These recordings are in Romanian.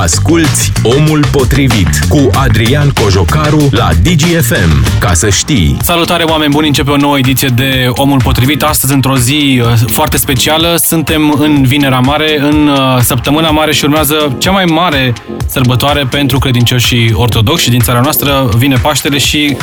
Asculți Omul Potrivit cu Adrian Cojocaru la DGFM. Ca să știi. Salutare oameni buni, începe o nouă ediție de Omul Potrivit. Astăzi, într-o zi uh, foarte specială, suntem în Vinerea Mare, în uh, Săptămâna Mare și urmează cea mai mare sărbătoare pentru credincioșii ortodoxi din țara noastră. Vine Paștele și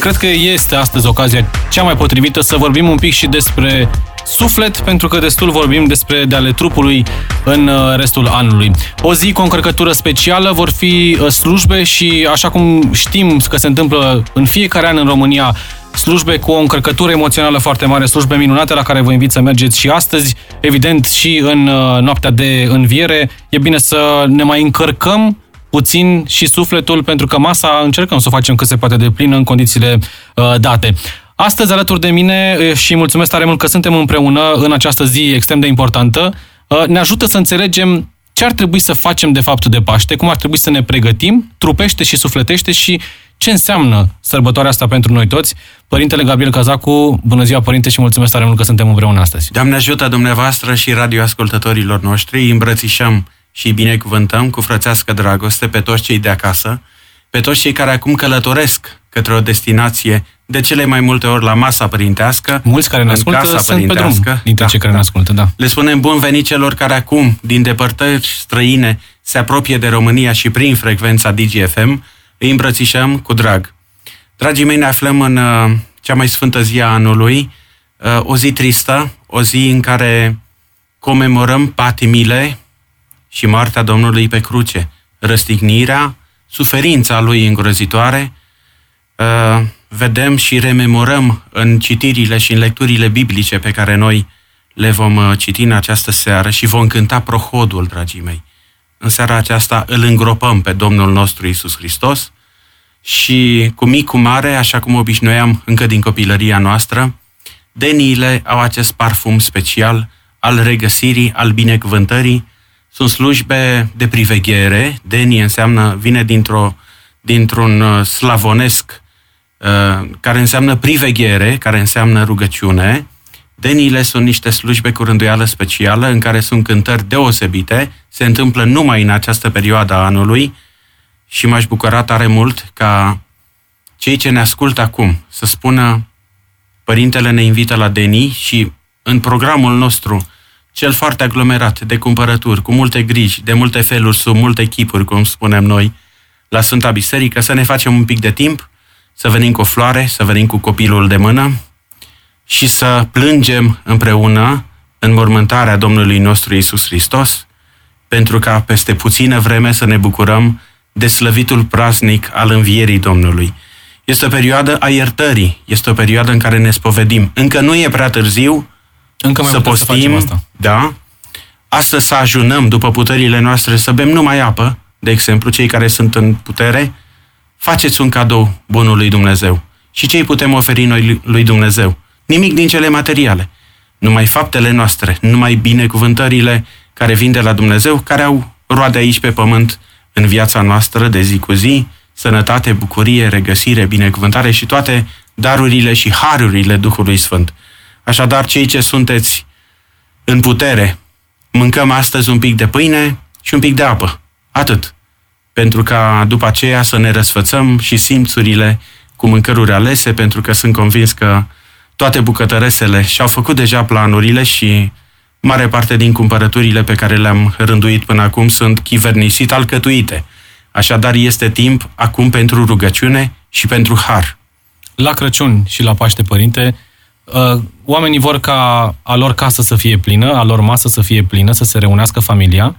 cred că este astăzi ocazia cea mai potrivită să vorbim un pic și despre suflet, pentru că destul vorbim despre de ale trupului în uh, restul anului. O zi cu o încărcătură specială vor fi uh, slujbe și așa cum știm că se întâmplă în fiecare an în România, slujbe cu o încărcătură emoțională foarte mare, slujbe minunate la care vă invit să mergeți și astăzi, evident și în uh, noaptea de înviere. E bine să ne mai încărcăm puțin și sufletul, pentru că masa încercăm să o facem cât se poate de plină în condițiile uh, date. Astăzi, alături de mine, și mulțumesc tare mult că suntem împreună în această zi extrem de importantă, ne ajută să înțelegem ce ar trebui să facem de fapt de Paște, cum ar trebui să ne pregătim, trupește și sufletește și ce înseamnă sărbătoarea asta pentru noi toți. Părintele Gabriel Cazacu, bună ziua părinte și mulțumesc tare mult că suntem împreună astăzi. Doamne ajută dumneavoastră și radioascultătorilor noștri, îi îmbrățișăm și îi binecuvântăm cu frățească dragoste pe toți cei de acasă, pe toți cei care acum călătoresc către o destinație de cele mai multe ori la masa părintească. Mulți care ne ascultă casa sunt pe drum, dintre da, cei care da. ne ascultă, da. Le spunem bun venit celor care acum, din depărtări străine, se apropie de România și prin frecvența DGFM, îi îmbrățișăm cu drag. Dragii mei, ne aflăm în uh, cea mai sfântă zi a anului, uh, o zi tristă, o zi în care comemorăm patimile și moartea Domnului pe cruce, răstignirea, suferința lui îngrozitoare, uh, vedem și rememorăm în citirile și în lecturile biblice pe care noi le vom uh, citi în această seară și vom cânta prohodul, dragii mei. În seara aceasta îl îngropăm pe Domnul nostru Isus Hristos și cu mic, cu mare, așa cum obișnuiam încă din copilăria noastră, deniile au acest parfum special al regăsirii, al binecuvântării. Sunt slujbe de priveghere, denii înseamnă, vine dintr-o, dintr-un uh, slavonesc Uh, care înseamnă priveghere, care înseamnă rugăciune. Deniile sunt niște slujbe cu rânduială specială în care sunt cântări deosebite, se întâmplă numai în această perioadă a anului și m-aș bucura tare mult ca cei ce ne ascultă acum să spună Părintele ne invită la Deni și în programul nostru cel foarte aglomerat de cumpărături, cu multe griji, de multe feluri, sub multe chipuri, cum spunem noi, la Sfânta Biserică, să ne facem un pic de timp să venim cu o floare, să venim cu copilul de mână și să plângem împreună în mormântarea Domnului nostru Isus Hristos, pentru ca peste puțină vreme să ne bucurăm de slăvitul praznic al învierii Domnului. Este o perioadă a iertării, este o perioadă în care ne spovedim. Încă nu e prea târziu Încă mai să putem să postim, facem asta. da? Astăzi să ajunăm după puterile noastre să bem numai apă, de exemplu, cei care sunt în putere, faceți un cadou bunului Dumnezeu. Și ce îi putem oferi noi lui Dumnezeu? Nimic din cele materiale. Numai faptele noastre, numai binecuvântările care vin de la Dumnezeu, care au roade aici pe pământ în viața noastră de zi cu zi, sănătate, bucurie, regăsire, binecuvântare și toate darurile și harurile Duhului Sfânt. Așadar, cei ce sunteți în putere, mâncăm astăzi un pic de pâine și un pic de apă. Atât pentru ca după aceea să ne răsfățăm și simțurile cu mâncăruri alese, pentru că sunt convins că toate bucătăresele și-au făcut deja planurile și mare parte din cumpărăturile pe care le-am rânduit până acum sunt chivernisit alcătuite. Așadar este timp acum pentru rugăciune și pentru har. La Crăciun și la Paște, părinte, uh, oamenii vor ca a lor casă să fie plină, a lor masă să fie plină, să se reunească familia,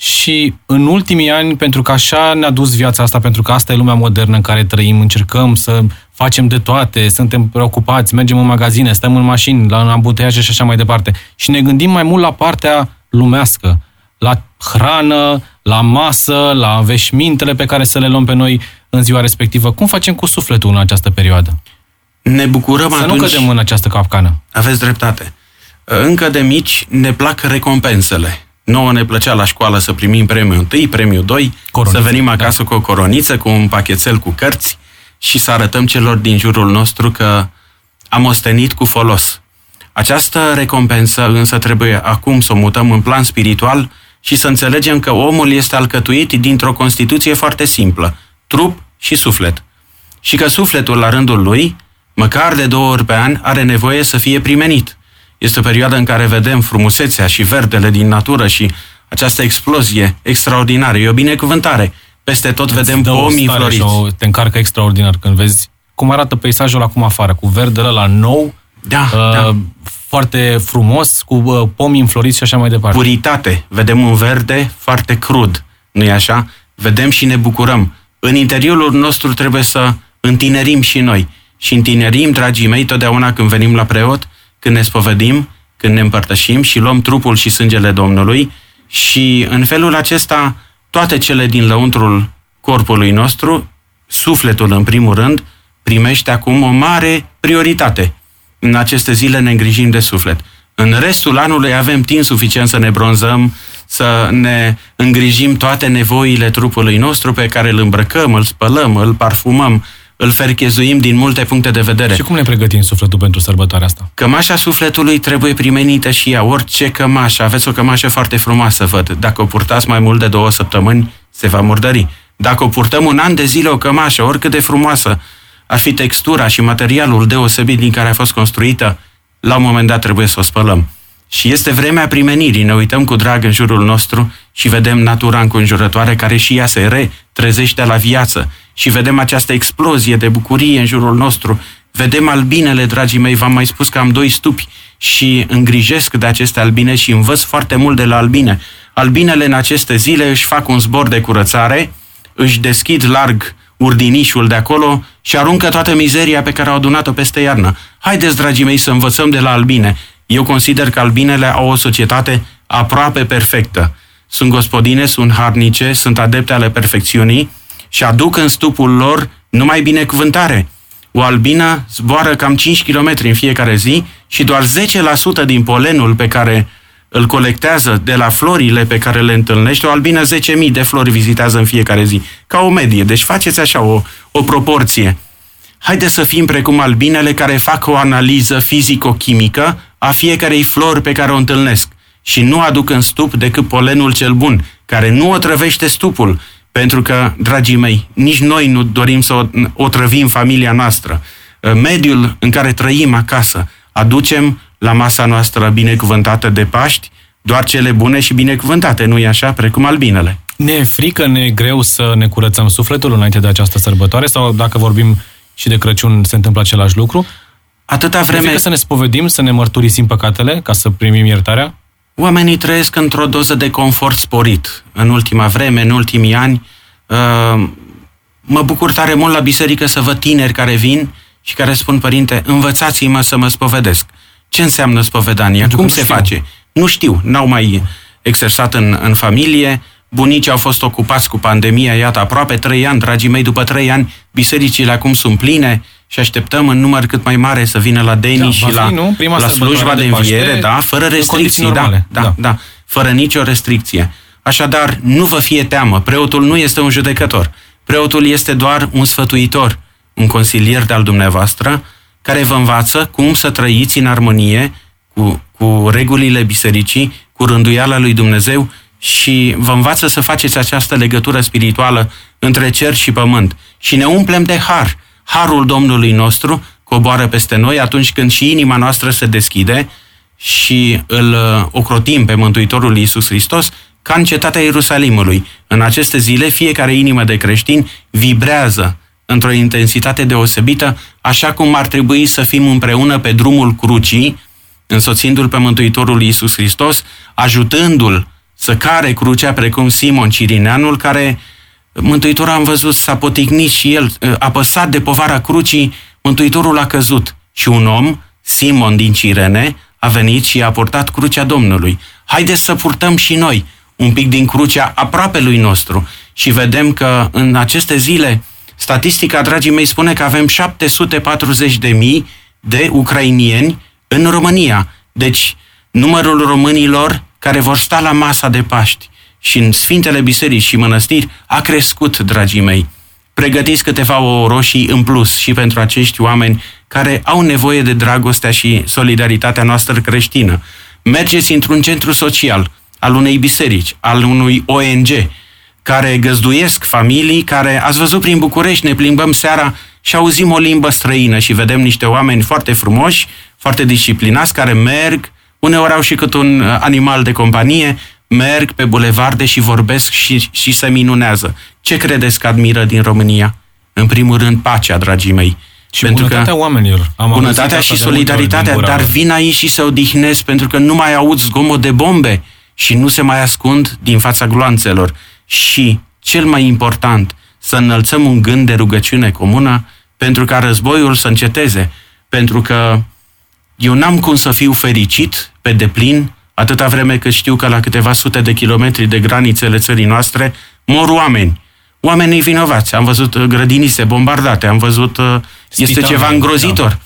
și în ultimii ani, pentru că așa ne-a dus viața asta, pentru că asta e lumea modernă în care trăim, încercăm să facem de toate, suntem preocupați, mergem în magazine, stăm în mașini, la ambuteiaje și așa mai departe. Și ne gândim mai mult la partea lumească, la hrană, la masă, la veșmintele pe care să le luăm pe noi în ziua respectivă. Cum facem cu sufletul în această perioadă? Ne bucurăm Să atunci... nu cădem în această capcană. Aveți dreptate. Încă de mici ne plac recompensele. Nouă ne plăcea la școală să primim premiul 1, premiul 2, Coroniță, să venim da. acasă cu o coroniță, cu un pachetel cu cărți și să arătăm celor din jurul nostru că am ostenit cu folos. Această recompensă însă trebuie acum să o mutăm în plan spiritual și să înțelegem că omul este alcătuit dintr-o constituție foarte simplă, trup și suflet. Și că sufletul, la rândul lui, măcar de două ori pe an, are nevoie să fie primenit. Este o perioadă în care vedem frumusețea și verdele din natură și această explozie extraordinară. E o binecuvântare. Peste tot Îți vedem dă o pomii stare floriți. Și o, te încarcă extraordinar când vezi cum arată peisajul acum afară, cu verdele la nou, Da, uh, da. foarte frumos, cu uh, pomi înfloriți și așa mai departe. puritate. Vedem un verde foarte crud, nu e așa? Vedem și ne bucurăm. În interiorul nostru trebuie să întinerim și noi. Și întinerim, dragii mei, totdeauna când venim la preot, când ne spovedim, când ne împărtășim și luăm trupul și sângele Domnului și în felul acesta toate cele din lăuntrul corpului nostru, sufletul în primul rând, primește acum o mare prioritate. În aceste zile ne îngrijim de suflet. În restul anului avem timp suficient să ne bronzăm, să ne îngrijim toate nevoile trupului nostru pe care îl îmbrăcăm, îl spălăm, îl parfumăm, îl ferchezuim din multe puncte de vedere. Și cum ne pregătim sufletul pentru sărbătoarea asta? Cămașa sufletului trebuie primenită și ea, orice cămașă. Aveți o cămașă foarte frumoasă, văd. Dacă o purtați mai mult de două săptămâni, se va murdări. Dacă o purtăm un an de zile o cămașă, oricât de frumoasă ar fi textura și materialul deosebit din care a fost construită, la un moment dat trebuie să o spălăm. Și este vremea primenirii. Ne uităm cu drag în jurul nostru și vedem natura înconjurătoare care și ea se retrezește la viață. Și vedem această explozie de bucurie în jurul nostru. Vedem albinele, dragii mei, v-am mai spus că am doi stupi și îngrijesc de aceste albine și învăț foarte mult de la albine. Albinele în aceste zile își fac un zbor de curățare, își deschid larg urdinișul de acolo și aruncă toată mizeria pe care au adunat-o peste iarnă. Haideți, dragii mei, să învățăm de la albine. Eu consider că albinele au o societate aproape perfectă. Sunt gospodine, sunt harnice, sunt adepte ale perfecțiunii și aduc în stupul lor numai binecuvântare. O albină zboară cam 5 km în fiecare zi și doar 10% din polenul pe care îl colectează de la florile pe care le întâlnește, o albină 10.000 de flori vizitează în fiecare zi, ca o medie. Deci faceți așa o, o proporție. Haideți să fim precum albinele care fac o analiză fizico-chimică a fiecarei flori pe care o întâlnesc și nu aduc în stup decât polenul cel bun, care nu otrăvește stupul, pentru că, dragii mei, nici noi nu dorim să o- otrăvim familia noastră. Mediul în care trăim acasă, aducem la masa noastră binecuvântată de Paști doar cele bune și binecuvântate, nu-i așa? Precum albinele. Ne e frică, ne e greu să ne curățăm sufletul înainte de această sărbătoare sau dacă vorbim și de Crăciun se întâmplă același lucru? Atâta Ne vreme... frică să ne spovedim, să ne mărturisim păcatele ca să primim iertarea? Oamenii trăiesc într-o doză de confort sporit. În ultima vreme, în ultimii ani, uh, mă bucur tare mult la biserică să văd tineri care vin și care spun, părinte, învățați-mă să mă spovedesc. Ce înseamnă spovedania? Pentru că Cum nu se știu. face? Nu știu, n-au mai exersat în, în familie, bunicii au fost ocupați cu pandemia, iată, aproape trei ani, dragii mei, după trei ani, bisericile acum sunt pline și așteptăm în număr cât mai mare să vină la Deni Da, va și fi, la, nu? Prima la sărbătoare slujba de de Paște, înviere, da, fără în condiții restricții, da, normale, da, da. da, fără nicio restricție. Așadar, nu vă fie teamă, preotul nu este un judecător. Preotul este doar un sfătuitor, un consilier de-al dumneavoastră, care vă învață cum să trăiți în armonie cu, cu regulile bisericii, cu rânduiala lui Dumnezeu și vă învață să faceți această legătură spirituală între cer și pământ. Și ne umplem de har. Harul Domnului nostru coboară peste noi atunci când și inima noastră se deschide și îl uh, ocrotim pe Mântuitorul Iisus Hristos ca în cetatea Ierusalimului. În aceste zile, fiecare inimă de creștin vibrează într-o intensitate deosebită, așa cum ar trebui să fim împreună pe drumul crucii, însoțindu-l pe Mântuitorul Iisus Hristos, ajutându-l să care crucea precum Simon Cirineanul, care Mântuitorul am văzut s-a poticnit și el, ă, apăsat de povara crucii, Mântuitorul a căzut și un om, Simon din Cirene, a venit și a purtat crucea Domnului. Haideți să purtăm și noi un pic din crucea aproape lui nostru și vedem că în aceste zile, statistica, dragii mei, spune că avem 740 de mii de ucrainieni în România. Deci, numărul românilor care vor sta la masa de Paști și în Sfintele Biserici și Mănăstiri a crescut, dragii mei. Pregătiți câteva ouă roșii în plus și pentru acești oameni care au nevoie de dragostea și solidaritatea noastră creștină. Mergeți într-un centru social, al unei biserici, al unui ONG, care găzduiesc familii, care, ați văzut prin București, ne plimbăm seara și auzim o limbă străină și vedem niște oameni foarte frumoși, foarte disciplinați, care merg, uneori au și cât un uh, animal de companie, merg pe bulevarde și vorbesc și, și se minunează. Ce credeți că admiră din România? În primul rând, pacea, dragii mei. Și pentru bunătatea că oamenilor. Am bunătatea și solidaritatea, dar vin aici și se odihnesc pentru că nu mai aud zgomot de bombe și nu se mai ascund din fața gloanțelor. Și, cel mai important, să înălțăm un gând de rugăciune comună pentru ca războiul să înceteze. Pentru că eu n-am cum să fiu fericit pe deplin atâta vreme cât știu că la câteva sute de kilometri de granițele țării noastre mor oameni. Oamenii vinovați. Am văzut uh, grădinise bombardate, am văzut... Uh, este Spitale, ceva îngrozitor.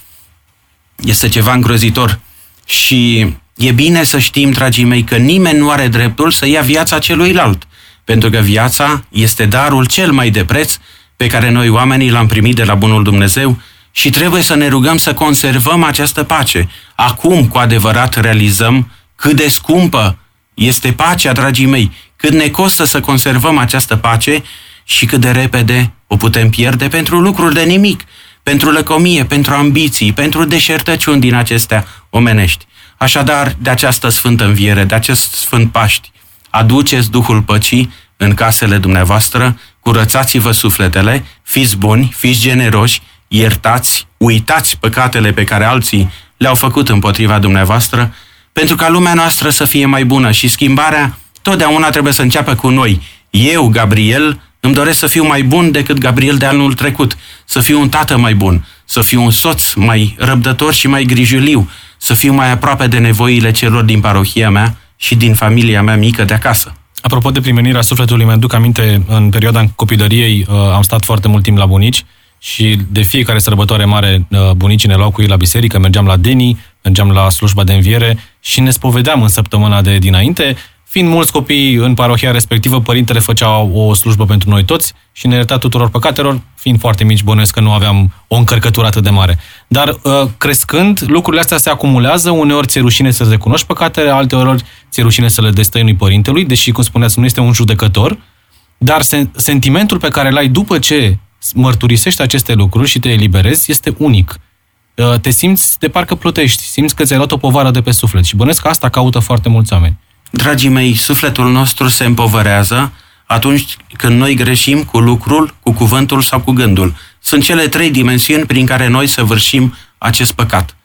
Da. Este ceva îngrozitor. Și e bine să știm, dragii mei, că nimeni nu are dreptul să ia viața celuilalt. Pentru că viața este darul cel mai de preț pe care noi oamenii l-am primit de la Bunul Dumnezeu și trebuie să ne rugăm să conservăm această pace. Acum, cu adevărat, realizăm cât de scumpă este pacea, dragii mei, cât ne costă să conservăm această pace și cât de repede o putem pierde pentru lucruri de nimic, pentru lăcomie, pentru ambiții, pentru deșertăciuni din acestea omenești. Așadar, de această sfântă înviere, de acest sfânt Paști, aduceți Duhul Păcii în casele dumneavoastră, curățați-vă sufletele, fiți buni, fiți generoși, iertați, uitați păcatele pe care alții le-au făcut împotriva dumneavoastră, pentru ca lumea noastră să fie mai bună și schimbarea totdeauna trebuie să înceapă cu noi. Eu, Gabriel, îmi doresc să fiu mai bun decât Gabriel de anul trecut, să fiu un tată mai bun, să fiu un soț mai răbdător și mai grijuliu, să fiu mai aproape de nevoile celor din parohia mea și din familia mea mică de acasă. Apropo de primenirea sufletului, mi-aduc aminte, în perioada copilăriei uh, am stat foarte mult timp la bunici și de fiecare sărbătoare mare uh, bunicii ne luau cu ei la biserică, mergeam la Deni, mergeam la slujba de înviere și ne spovedeam în săptămâna de dinainte. Fiind mulți copii în parohia respectivă, părintele făcea o slujbă pentru noi toți și ne ierta tuturor păcatelor, fiind foarte mici, bănuiesc că nu aveam o încărcătură atât de mare. Dar uh, crescând, lucrurile astea se acumulează, uneori ți-e rușine să recunoști păcatele, alte ori ți-e rușine să le destăinui părintelui, deși, cum spuneați, nu este un judecător, dar sentimentul pe care îl ai după ce mărturisești aceste lucruri și te eliberezi este unic. Uh, te simți de parcă plutești, simți că ți-ai luat o povară de pe suflet și bănesc că asta caută foarte mulți oameni. Dragii mei, sufletul nostru se împovărează atunci când noi greșim cu lucrul, cu cuvântul sau cu gândul. Sunt cele trei dimensiuni prin care noi săvârșim acest păcat.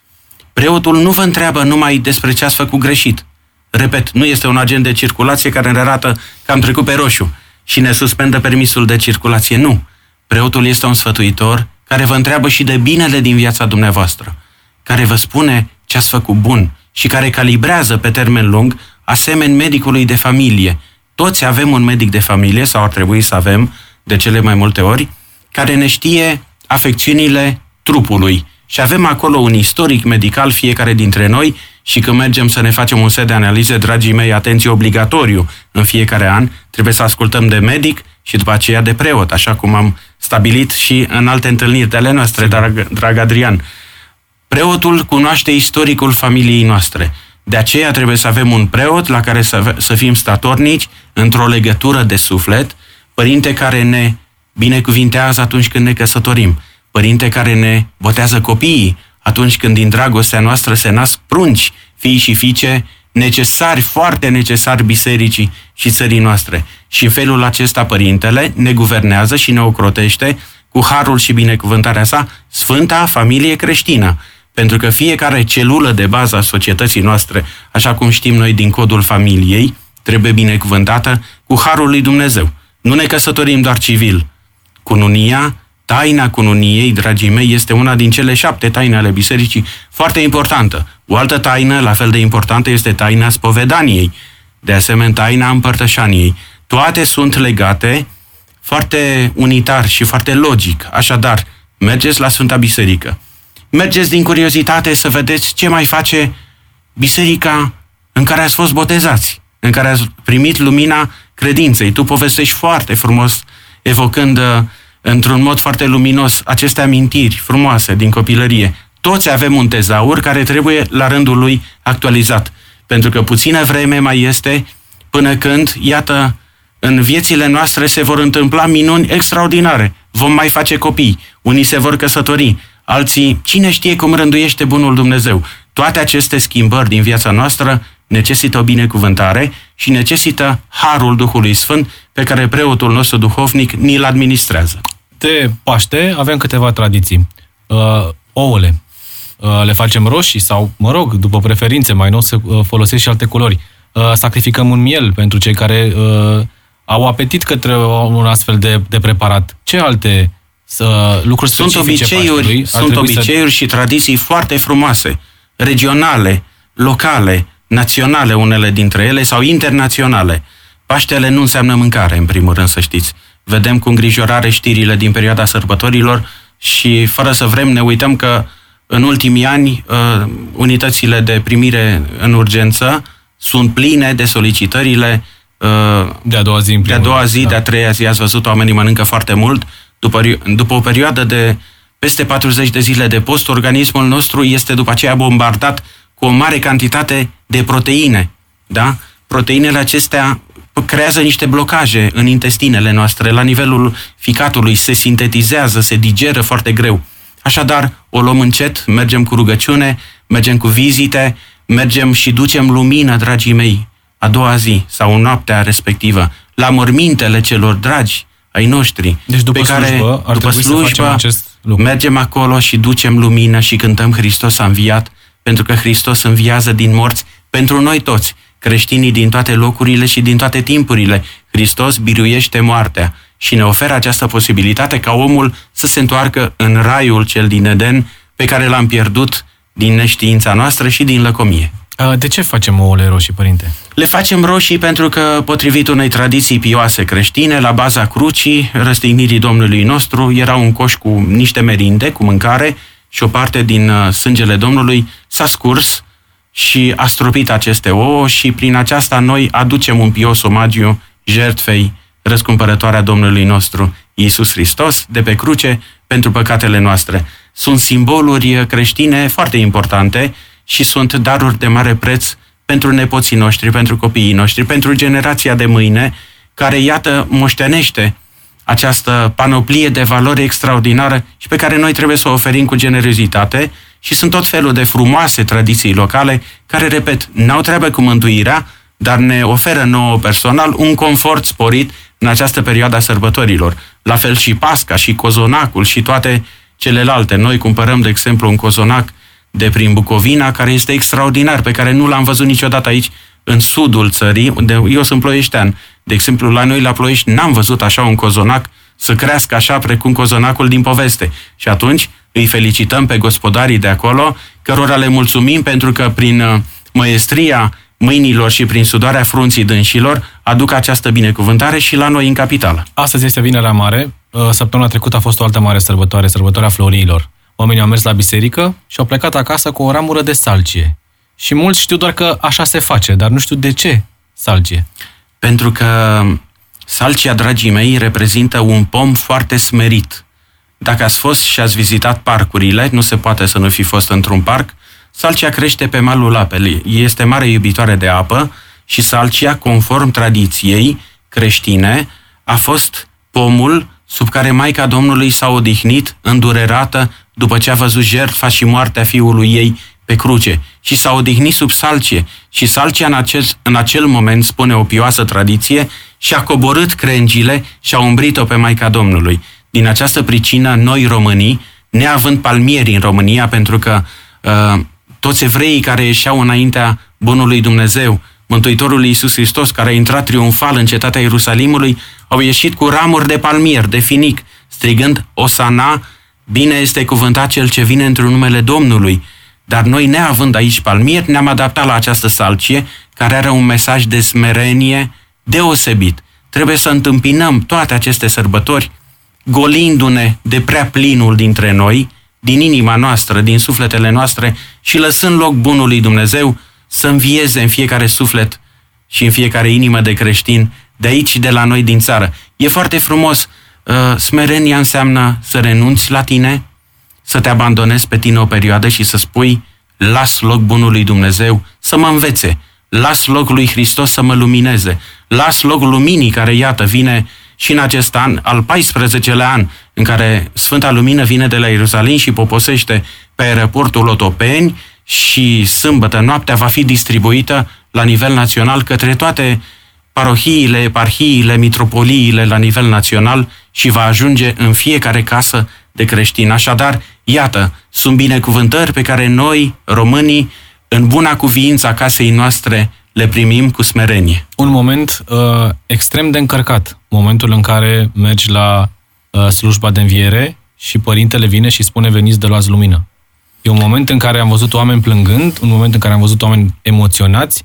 Preotul nu vă întreabă numai despre ce ați făcut greșit. Repet, nu este un agent de circulație care ne arată că am trecut pe roșu și ne suspendă permisul de circulație. Nu. Preotul este un sfătuitor care vă întreabă și de binele din viața dumneavoastră, care vă spune ce ați făcut bun și care calibrează pe termen lung, asemeni medicului de familie. Toți avem un medic de familie, sau ar trebui să avem, de cele mai multe ori, care ne știe afecțiunile trupului. Și avem acolo un istoric medical fiecare dintre noi și când mergem să ne facem un set de analize, dragii mei, atenție obligatoriu în fiecare an, trebuie să ascultăm de medic și după aceea de preot, așa cum am stabilit și în alte întâlniri de ale noastre, drag, drag Adrian. Preotul cunoaște istoricul familiei noastre. De aceea trebuie să avem un preot la care să, să fim statornici într-o legătură de suflet, părinte care ne binecuvintează atunci când ne căsătorim, părinte care ne botează copiii atunci când din dragostea noastră se nasc prunci, fii și fiice, necesari, foarte necesari bisericii și țării noastre. Și în felul acesta Părintele ne guvernează și ne ocrotește cu harul și binecuvântarea sa Sfânta Familie Creștină. Pentru că fiecare celulă de bază a societății noastre, așa cum știm noi din codul familiei, trebuie binecuvântată cu harul lui Dumnezeu. Nu ne căsătorim doar civil. Cununia Taina cununiei, dragii mei, este una din cele șapte taine ale bisericii, foarte importantă. O altă taină, la fel de importantă, este taina spovedaniei. De asemenea, taina împărtășaniei. Toate sunt legate foarte unitar și foarte logic. Așadar, mergeți la Sfânta Biserică. Mergeți din curiozitate să vedeți ce mai face biserica în care ați fost botezați, în care ați primit lumina credinței. Tu povestești foarte frumos, evocând uh, într-un mod foarte luminos aceste amintiri frumoase din copilărie. Toți avem un tezaur care trebuie la rândul lui actualizat. Pentru că puțină vreme mai este până când, iată, în viețile noastre se vor întâmpla minuni extraordinare. Vom mai face copii, unii se vor căsători, alții, cine știe cum rânduiește bunul Dumnezeu. Toate aceste schimbări din viața noastră necesită o binecuvântare și necesită harul Duhului Sfânt pe care preotul nostru duhovnic ni-l administrează. De Paște avem câteva tradiții. Uh, ouăle. Uh, le facem roșii sau, mă rog, după preferințe, mai nou să uh, folosesc și alte culori. Uh, sacrificăm un miel pentru cei care uh, au apetit către un astfel de, de preparat. Ce alte să, lucruri sunt obiceiuri, sunt obiceiuri să... și tradiții foarte frumoase, regionale, locale, naționale unele dintre ele sau internaționale. Paștele nu înseamnă mâncare, în primul rând, să știți. Vedem cu îngrijorare știrile din perioada sărbătorilor și fără să vrem ne uităm că în ultimii ani uh, unitățile de primire în urgență sunt pline de solicitările uh, de a doua zi, de a doua zi, da. de a treia zi, ați văzut, oamenii mănâncă foarte mult. După, după o perioadă de peste 40 de zile de post, organismul nostru este după aceea bombardat cu o mare cantitate de proteine. Da? Proteinele acestea creează niște blocaje în intestinele noastre, la nivelul ficatului, se sintetizează, se digeră foarte greu. Așadar, o luăm încet, mergem cu rugăciune, mergem cu vizite, mergem și ducem lumină, dragii mei, a doua zi sau în noaptea respectivă, la mormintele celor dragi ai noștri. Deci după pe care, slujbă, ar după slujbă, să facem acest lucru. mergem acolo și ducem lumină și cântăm Hristos a înviat, pentru că Hristos înviază din morți pentru noi toți, creștinii din toate locurile și din toate timpurile. Hristos biruiește moartea și ne oferă această posibilitate ca omul să se întoarcă în raiul cel din Eden pe care l-am pierdut din neștiința noastră și din lăcomie. De ce facem ouăle roșii, părinte? Le facem roșii pentru că, potrivit unei tradiții pioase creștine, la baza crucii răstignirii Domnului nostru era un coș cu niște merinde, cu mâncare și o parte din uh, sângele Domnului s-a scurs și a stropit aceste ouă și prin aceasta noi aducem un pios omagiu jertfei răscumpărătoarea Domnului nostru Iisus Hristos de pe cruce pentru păcatele noastre. Sunt simboluri creștine foarte importante și sunt daruri de mare preț pentru nepoții noștri, pentru copiii noștri, pentru generația de mâine, care, iată, moștenește această panoplie de valori extraordinară și pe care noi trebuie să o oferim cu generozitate și sunt tot felul de frumoase tradiții locale care, repet, n-au treabă cu mântuirea, dar ne oferă nouă personal un confort sporit în această perioadă a sărbătorilor. La fel și Pasca și Cozonacul și toate celelalte. Noi cumpărăm, de exemplu, un cozonac de prin Bucovina, care este extraordinar, pe care nu l-am văzut niciodată aici, în sudul țării, unde eu sunt ploieștean. De exemplu, la noi la Ploiești n-am văzut așa un cozonac să crească așa precum cozonacul din poveste. Și atunci îi felicităm pe gospodarii de acolo, cărora le mulțumim pentru că prin uh, măestria mâinilor și prin sudoarea frunții dânșilor aduc această binecuvântare și la noi în capitală. Astăzi este Vinerea Mare. Uh, săptămâna trecută a fost o altă mare sărbătoare, sărbătoarea Floriilor. Oamenii au mers la biserică și au plecat acasă cu o ramură de salcie. Și mulți știu doar că așa se face, dar nu știu de ce salcie. Pentru că salcia, dragii mei, reprezintă un pom foarte smerit. Dacă ați fost și ați vizitat parcurile, nu se poate să nu fi fost într-un parc, salcia crește pe malul apelui. Este mare iubitoare de apă și salcia, conform tradiției creștine, a fost pomul sub care Maica Domnului s-a odihnit, îndurerată, după ce a văzut jertfa și moartea fiului ei pe cruce și s-a odihnit sub salcie și salcia în acel, în acel moment, spune o pioasă tradiție, și-a coborât crengile și a umbrit-o pe Maica Domnului. Din această pricină, noi românii, neavând palmieri în România, pentru că uh, toți evreii care ieșeau înaintea Bunului Dumnezeu, Mântuitorul Iisus Hristos, care a intrat triumfal în cetatea Ierusalimului, au ieșit cu ramuri de palmier, de finic, strigând Osana, bine este cuvântat cel ce vine într-un numele Domnului. Dar noi, neavând aici palmier, ne-am adaptat la această salcie, care are un mesaj de smerenie deosebit. Trebuie să întâmpinăm toate aceste sărbători golindu-ne de prea plinul dintre noi, din inima noastră, din sufletele noastre și lăsând loc bunului Dumnezeu să învieze în fiecare suflet și în fiecare inimă de creștin de aici și de la noi din țară. E foarte frumos. Uh, smerenia înseamnă să renunți la tine, să te abandonezi pe tine o perioadă și să spui las loc bunului Dumnezeu să mă învețe. las loc lui Hristos să mă lumineze, las loc luminii care, iată, vine și în acest an, al 14-lea an, în care Sfânta Lumină vine de la Ierusalim și poposește pe aeroportul Otopeni și sâmbătă noaptea va fi distribuită la nivel național către toate parohiile, eparhiile, mitropoliile la nivel național și va ajunge în fiecare casă de creștini. Așadar, iată, sunt binecuvântări pe care noi, românii, în buna cuviință a casei noastre, le primim cu smerenie. Un moment uh, extrem de încărcat, momentul în care mergi la uh, slujba de înviere și părintele vine și spune veniți de luați lumină. E un moment în care am văzut oameni plângând, un moment în care am văzut oameni emoționați,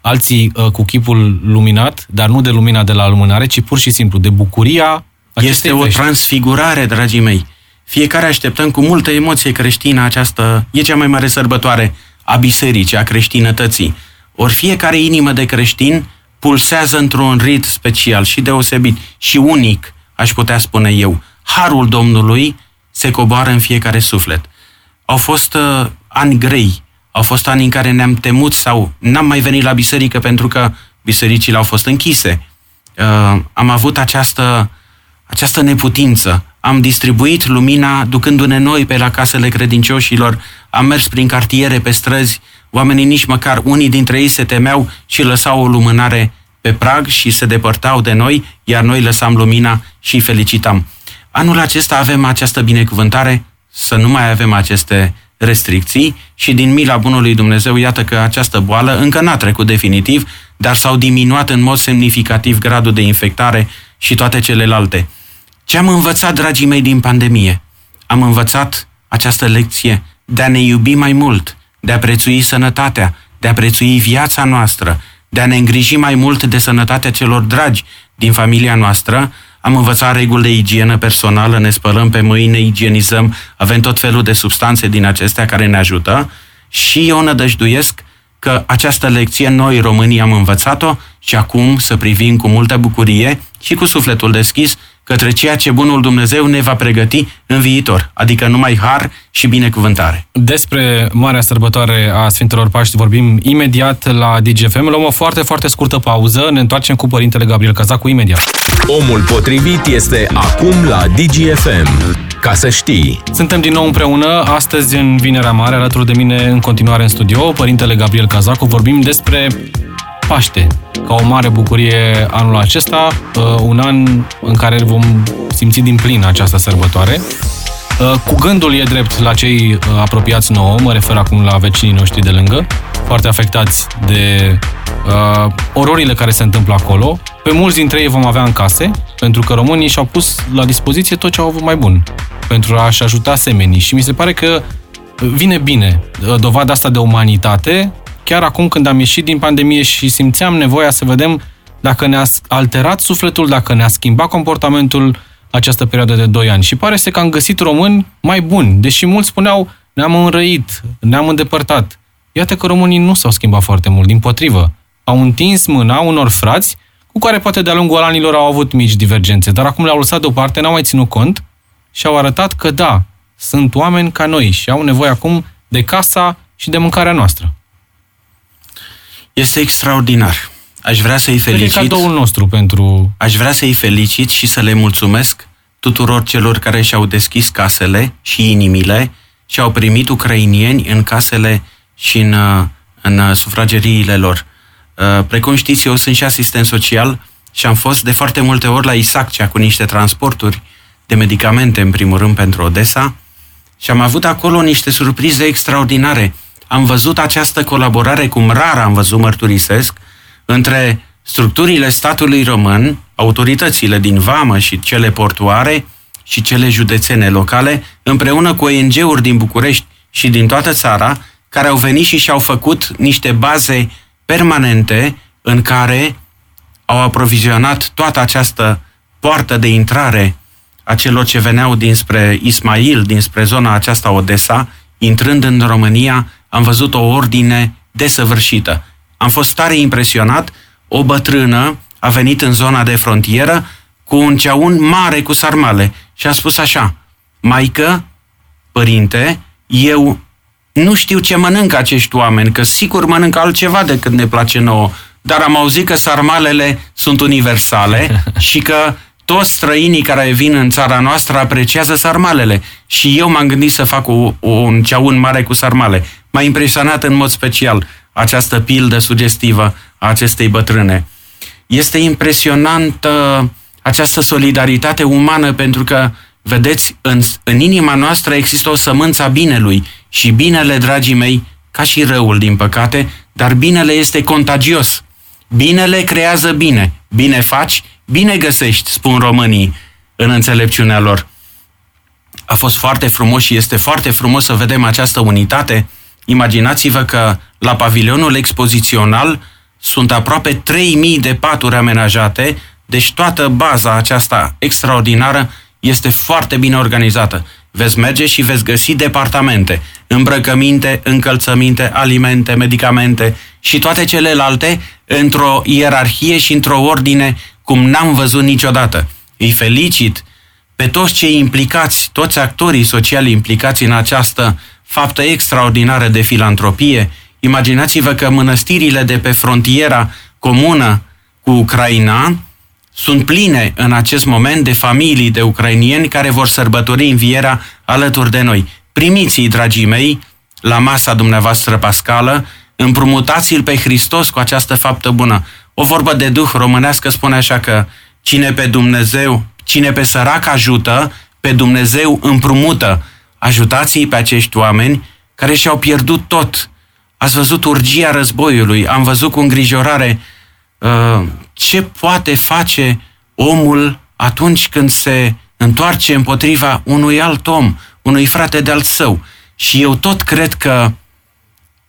alții uh, cu chipul luminat, dar nu de lumina de la lumânare, ci pur și simplu de bucuria Este o vești. transfigurare, dragii mei. Fiecare așteptăm cu multă emoție creștină această... E cea mai mare sărbătoare a bisericii, a creștinătății. Ori fiecare inimă de creștin pulsează într-un rit special și deosebit și unic, aș putea spune eu. Harul Domnului se coboară în fiecare suflet. Au fost uh, ani grei, au fost ani în care ne-am temut sau n-am mai venit la biserică pentru că bisericile au fost închise. Uh, am avut această, această neputință. Am distribuit lumina ducându-ne noi pe la casele credincioșilor, am mers prin cartiere, pe străzi, oamenii nici măcar unii dintre ei se temeau și lăsau o lumânare pe prag și se depărtau de noi, iar noi lăsam lumina și îi felicitam. Anul acesta avem această binecuvântare să nu mai avem aceste restricții și din mila bunului Dumnezeu, iată că această boală încă n-a trecut definitiv, dar s-au diminuat în mod semnificativ gradul de infectare și toate celelalte. Ce am învățat, dragii mei, din pandemie? Am învățat această lecție de a ne iubi mai mult, de a prețui sănătatea, de a prețui viața noastră, de a ne îngriji mai mult de sănătatea celor dragi din familia noastră, am învățat reguli de igienă personală, ne spălăm pe mâini, ne igienizăm, avem tot felul de substanțe din acestea care ne ajută. Și eu nădăjduiesc că această lecție noi românii am învățat-o și acum să privim cu multă bucurie și cu sufletul deschis către ceea ce bunul Dumnezeu ne va pregăti în viitor, adică numai har și binecuvântare. Despre Marea Sărbătoare a Sfintelor Paști vorbim imediat la DGFM. Luăm o foarte, foarte scurtă pauză. Ne întoarcem cu Părintele Gabriel Cazacu imediat. Omul potrivit este acum la DGFM. Ca să știi. Suntem din nou împreună, astăzi în Vinerea Mare, alături de mine în continuare în studio, Părintele Gabriel Cazacu. Vorbim despre Paște, ca o mare bucurie anul acesta, uh, un an în care vom simți din plin această sărbătoare. Uh, Cu gândul e drept la cei uh, apropiați nouă, mă refer acum la vecinii noștri de lângă, foarte afectați de uh, ororile care se întâmplă acolo. Pe mulți dintre ei vom avea în case, pentru că românii și-au pus la dispoziție tot ce au avut mai bun pentru a-și ajuta semenii. Și mi se pare că vine bine uh, dovada asta de umanitate, chiar acum când am ieșit din pandemie și simțeam nevoia să vedem dacă ne-a alterat sufletul, dacă ne-a schimbat comportamentul această perioadă de 2 ani. Și pare să că am găsit români mai buni, deși mulți spuneau ne-am înrăit, ne-am îndepărtat. Iată că românii nu s-au schimbat foarte mult, din potrivă. Au întins mâna unor frați cu care poate de-a lungul anilor au avut mici divergențe, dar acum le-au lăsat deoparte, n-au mai ținut cont și au arătat că da, sunt oameni ca noi și au nevoie acum de casa și de mâncarea noastră. Este extraordinar. Aș vrea să-i Cred că e felicit. cadoul nostru pentru... Aș vrea să-i felicit și să le mulțumesc tuturor celor care și-au deschis casele și inimile și au primit ucrainieni în casele și în, uh, în uh, sufrageriile lor. Uh, Precum știți, eu sunt și asistent social și am fost de foarte multe ori la Isaccea cu niște transporturi de medicamente, în primul rând, pentru Odessa și am avut acolo niște surprize extraordinare. Am văzut această colaborare, cum rar am văzut, mărturisesc, între structurile statului român, autoritățile din Vamă și cele portuare și cele județene locale, împreună cu ONG-uri din București și din toată țara, care au venit și și-au făcut niște baze permanente în care au aprovizionat toată această poartă de intrare a celor ce veneau dinspre Ismail, dinspre zona aceasta Odessa, intrând în România, am văzut o ordine desăvârșită. Am fost tare impresionat, o bătrână a venit în zona de frontieră cu un ceaun mare cu sarmale și a spus așa, Maică, părinte, eu Nu știu ce mănâncă acești oameni, că sigur mănâncă altceva decât ne place nouă, dar am auzit că sarmalele sunt universale și că toți străinii care vin în țara noastră apreciază sarmalele. Și eu m-am gândit să fac o, un ceaun mare cu sarmale. M-a impresionat în mod special această pildă sugestivă a acestei bătrâne. Este impresionantă această solidaritate umană pentru că, vedeți, în, în inima noastră există o sămânță a binelui și binele, dragii mei, ca și răul, din păcate, dar binele este contagios. Binele creează bine. Bine faci, bine găsești, spun românii în înțelepciunea lor. A fost foarte frumos și este foarte frumos să vedem această unitate. Imaginați-vă că la pavilionul expozițional sunt aproape 3000 de paturi amenajate, deci toată baza aceasta extraordinară este foarte bine organizată. Veți merge și veți găsi departamente, îmbrăcăminte, încălțăminte, alimente, medicamente și toate celelalte într-o ierarhie și într-o ordine cum n-am văzut niciodată. Îi felicit pe toți cei implicați, toți actorii sociali implicați în această faptă extraordinară de filantropie. Imaginați-vă că mănăstirile de pe frontiera comună cu Ucraina sunt pline în acest moment de familii de ucrainieni care vor sărbători învierea alături de noi. Primiți-i, dragii mei, la masa dumneavoastră pascală, împrumutați-l pe Hristos cu această faptă bună. O vorbă de duh românească spune așa că cine pe Dumnezeu, cine pe sărac ajută, pe Dumnezeu împrumută. Ajutați-i pe acești oameni care și-au pierdut tot. Ați văzut urgia războiului, am văzut cu îngrijorare uh, ce poate face omul atunci când se întoarce împotriva unui alt om, unui frate de-al său. Și eu tot cred că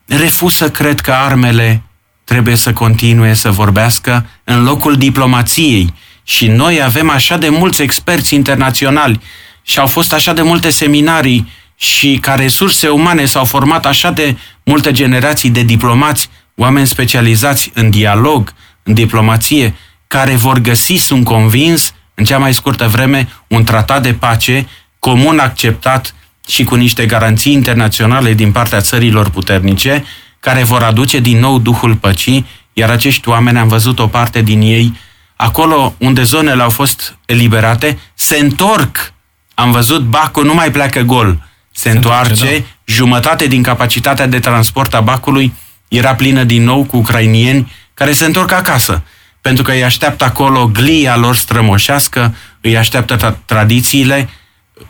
refuz să cred că armele trebuie să continue să vorbească în locul diplomației. Și noi avem așa de mulți experți internaționali și au fost așa de multe seminarii și ca resurse umane s-au format așa de multe generații de diplomați, oameni specializați în dialog, în diplomație, care vor găsi, sunt convins, în cea mai scurtă vreme, un tratat de pace comun acceptat și cu niște garanții internaționale din partea țărilor puternice, care vor aduce din nou Duhul Păcii, iar acești oameni, am văzut o parte din ei, acolo unde zonele au fost eliberate, se întorc. Am văzut Bacul nu mai pleacă gol, se, se întoarce, întoarce da. jumătate din capacitatea de transport a Bacului era plină din nou cu ucrainieni care se întorc acasă, pentru că îi așteaptă acolo glia lor strămoșească, îi așteaptă tra- tradițiile,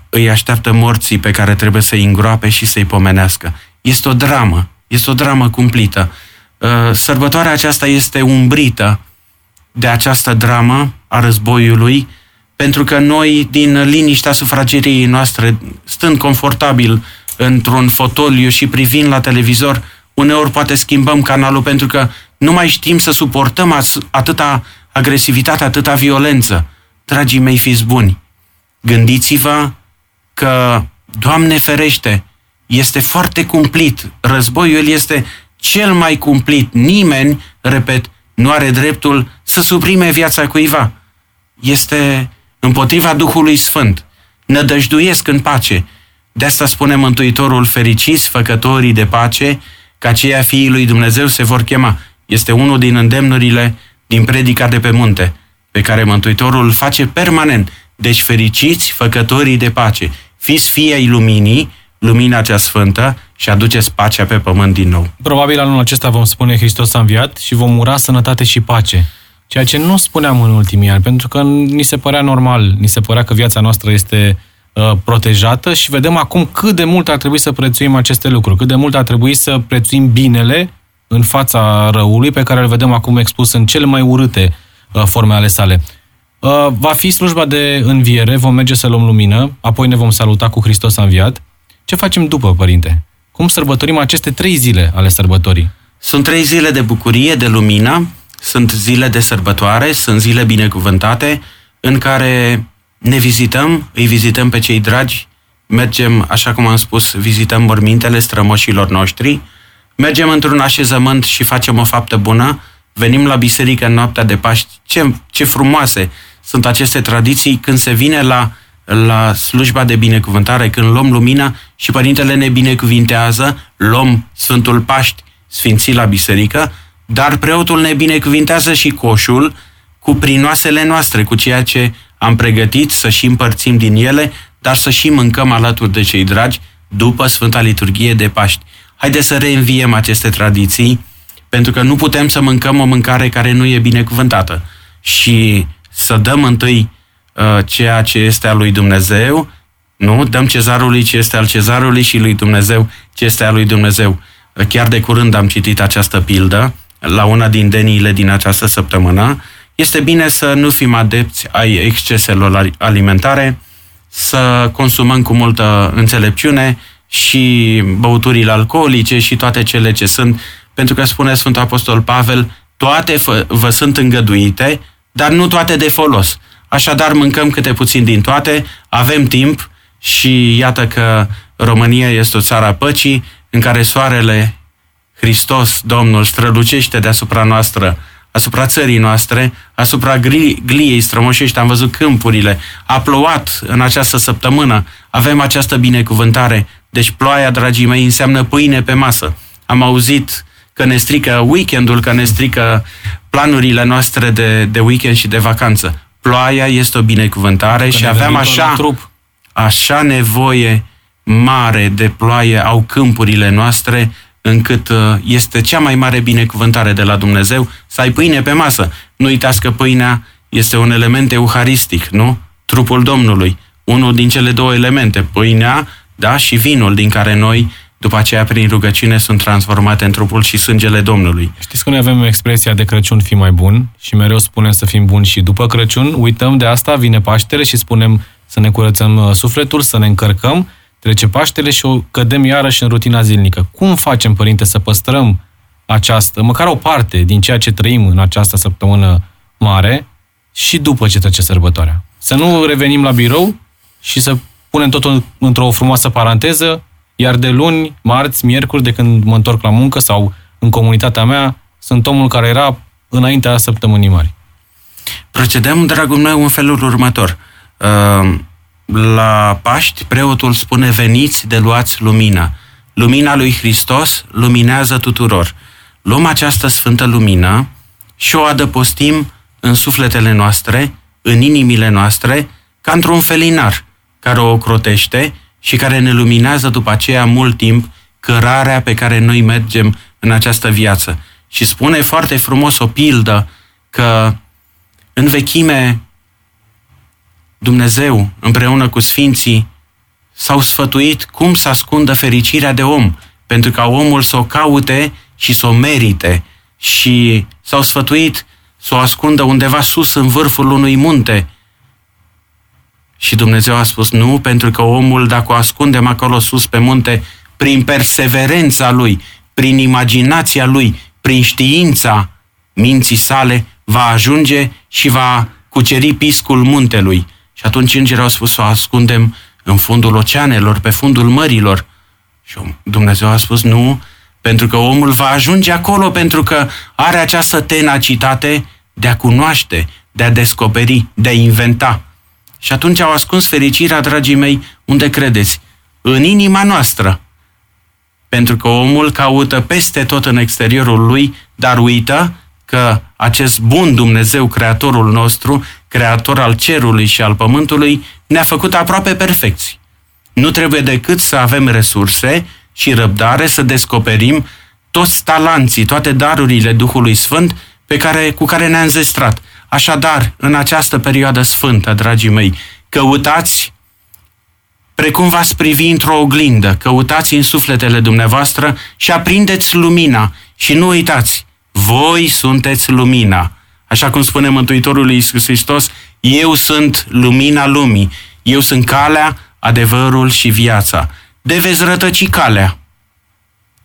îi așteaptă morții pe care trebuie să-i îngroape și să-i pomenească. Este o dramă, este o dramă cumplită. Uh, sărbătoarea aceasta este umbrită de această dramă a războiului, pentru că noi, din liniștea sufrageriei noastre, stând confortabil într-un fotoliu și privind la televizor, uneori poate schimbăm canalul pentru că nu mai știm să suportăm atâta agresivitate, atâta violență. Dragii mei, fiți buni, gândiți-vă că, Doamne ferește, este foarte cumplit. Războiul este cel mai cumplit. Nimeni, repet, nu are dreptul să suprime viața cuiva. Este împotriva Duhului Sfânt. Nădăjduiesc în pace. De asta spune Mântuitorul fericiți, făcătorii de pace, că aceia fiii lui Dumnezeu se vor chema. Este unul din îndemnurile din predica de pe munte, pe care Mântuitorul face permanent. Deci fericiți, făcătorii de pace, fiți fii ai luminii, lumina cea sfântă și aduceți pacea pe pământ din nou. Probabil anul acesta vom spune Hristos a înviat și vom ura sănătate și pace. Ceea ce nu spuneam în ultimii ani, pentru că ni se părea normal, ni se părea că viața noastră este uh, protejată și vedem acum cât de mult ar trebui să prețuim aceste lucruri, cât de mult ar trebui să prețuim binele în fața răului pe care îl vedem acum expus în cele mai urâte uh, forme ale sale. Uh, va fi slujba de înviere, vom merge să luăm lumină, apoi ne vom saluta cu Hristos a înviat. Ce facem după, părinte? Cum sărbătorim aceste trei zile ale sărbătorii? Sunt trei zile de bucurie, de lumină, sunt zile de sărbătoare, sunt zile binecuvântate în care ne vizităm, îi vizităm pe cei dragi, mergem, așa cum am spus, vizităm mormintele strămoșilor noștri, mergem într-un așezământ și facem o faptă bună, venim la biserică în noaptea de Paști. Ce, ce frumoase sunt aceste tradiții când se vine la, la slujba de binecuvântare, când luăm lumina și Părintele ne binecuvintează, luăm Sfântul Paști sfințit la biserică, dar preotul ne binecuvintează și coșul cu prinoasele noastre, cu ceea ce am pregătit să și împărțim din ele, dar să și mâncăm alături de cei dragi după Sfânta Liturghie de Paști. Haideți să reînviem aceste tradiții, pentru că nu putem să mâncăm o mâncare care nu e binecuvântată și să dăm întâi uh, ceea ce este al lui Dumnezeu, nu? Dăm cezarului ce este al cezarului și lui Dumnezeu ce este al lui Dumnezeu. Uh, chiar de curând am citit această pildă la una din deniile din această săptămână. Este bine să nu fim adepți ai exceselor alimentare, să consumăm cu multă înțelepciune și băuturile alcoolice și toate cele ce sunt, pentru că spune Sfântul Apostol Pavel, toate vă sunt îngăduite, dar nu toate de folos. Așadar, mâncăm câte puțin din toate, avem timp și iată că România este o țară a păcii în care soarele Hristos, Domnul, strălucește deasupra noastră, asupra țării noastre, asupra gliei strămoșești. Am văzut câmpurile, a plouat în această săptămână, avem această binecuvântare. Deci ploaia, dragii mei, înseamnă pâine pe masă. Am auzit că ne strică weekendul, că ne strică planurile noastre de, de weekend și de vacanță. Ploaia este o binecuvântare că și aveam așa, trup. așa nevoie mare de ploaie au câmpurile noastre, încât uh, este cea mai mare binecuvântare de la Dumnezeu să ai pâine pe masă. Nu uitați că pâinea este un element euharistic, nu? Trupul Domnului. Unul din cele două elemente, pâinea, da, și vinul din care noi după aceea, prin rugăciune, sunt transformate în trupul și sângele Domnului. Știți că noi avem expresia de Crăciun fi mai bun și mereu spunem să fim buni și după Crăciun uităm de asta, vine Paștele și spunem să ne curățăm uh, sufletul, să ne încărcăm, trece Paștele și o cădem iarăși în rutina zilnică. Cum facem, Părinte, să păstrăm această, măcar o parte din ceea ce trăim în această săptămână mare și după ce trece sărbătoarea? Să nu revenim la birou și să punem totul într-o frumoasă paranteză, iar de luni, marți, miercuri, de când mă întorc la muncă sau în comunitatea mea, sunt omul care era înaintea săptămânii mari. Procedăm, dragul meu, în felul următor. Uh, la Paști, preotul spune, veniți de luați lumina. Lumina lui Hristos luminează tuturor. Luăm această sfântă lumină și o adăpostim în sufletele noastre, în inimile noastre, ca într-un felinar care o ocrotește și care ne luminează după aceea mult timp cărarea pe care noi mergem în această viață. Și spune foarte frumos o pildă că în vechime Dumnezeu împreună cu Sfinții s-au sfătuit cum să ascundă fericirea de om, pentru ca omul să o caute și să o merite și s-au sfătuit să o ascundă undeva sus în vârful unui munte, și Dumnezeu a spus nu, pentru că omul, dacă o ascundem acolo sus pe munte, prin perseverența lui, prin imaginația lui, prin știința minții sale, va ajunge și va cuceri piscul muntelui. Și atunci îngerii au spus să o ascundem în fundul oceanelor, pe fundul mărilor. Și Dumnezeu a spus nu, pentru că omul va ajunge acolo pentru că are această tenacitate de a cunoaște, de a descoperi, de a inventa. Și atunci au ascuns fericirea, dragii mei, unde credeți? În inima noastră. Pentru că omul caută peste tot în exteriorul lui, dar uită că acest bun Dumnezeu, Creatorul nostru, Creator al cerului și al pământului, ne-a făcut aproape perfecți. Nu trebuie decât să avem resurse și răbdare să descoperim toți talanții, toate darurile Duhului Sfânt pe care, cu care ne-a înzestrat. Așadar, în această perioadă sfântă, dragii mei, căutați precum v-ați privi într-o oglindă, căutați în sufletele dumneavoastră și aprindeți lumina și nu uitați, voi sunteți lumina. Așa cum spune Mântuitorul Iisus Hristos, eu sunt lumina lumii, eu sunt calea, adevărul și viața. De veți rătăci calea,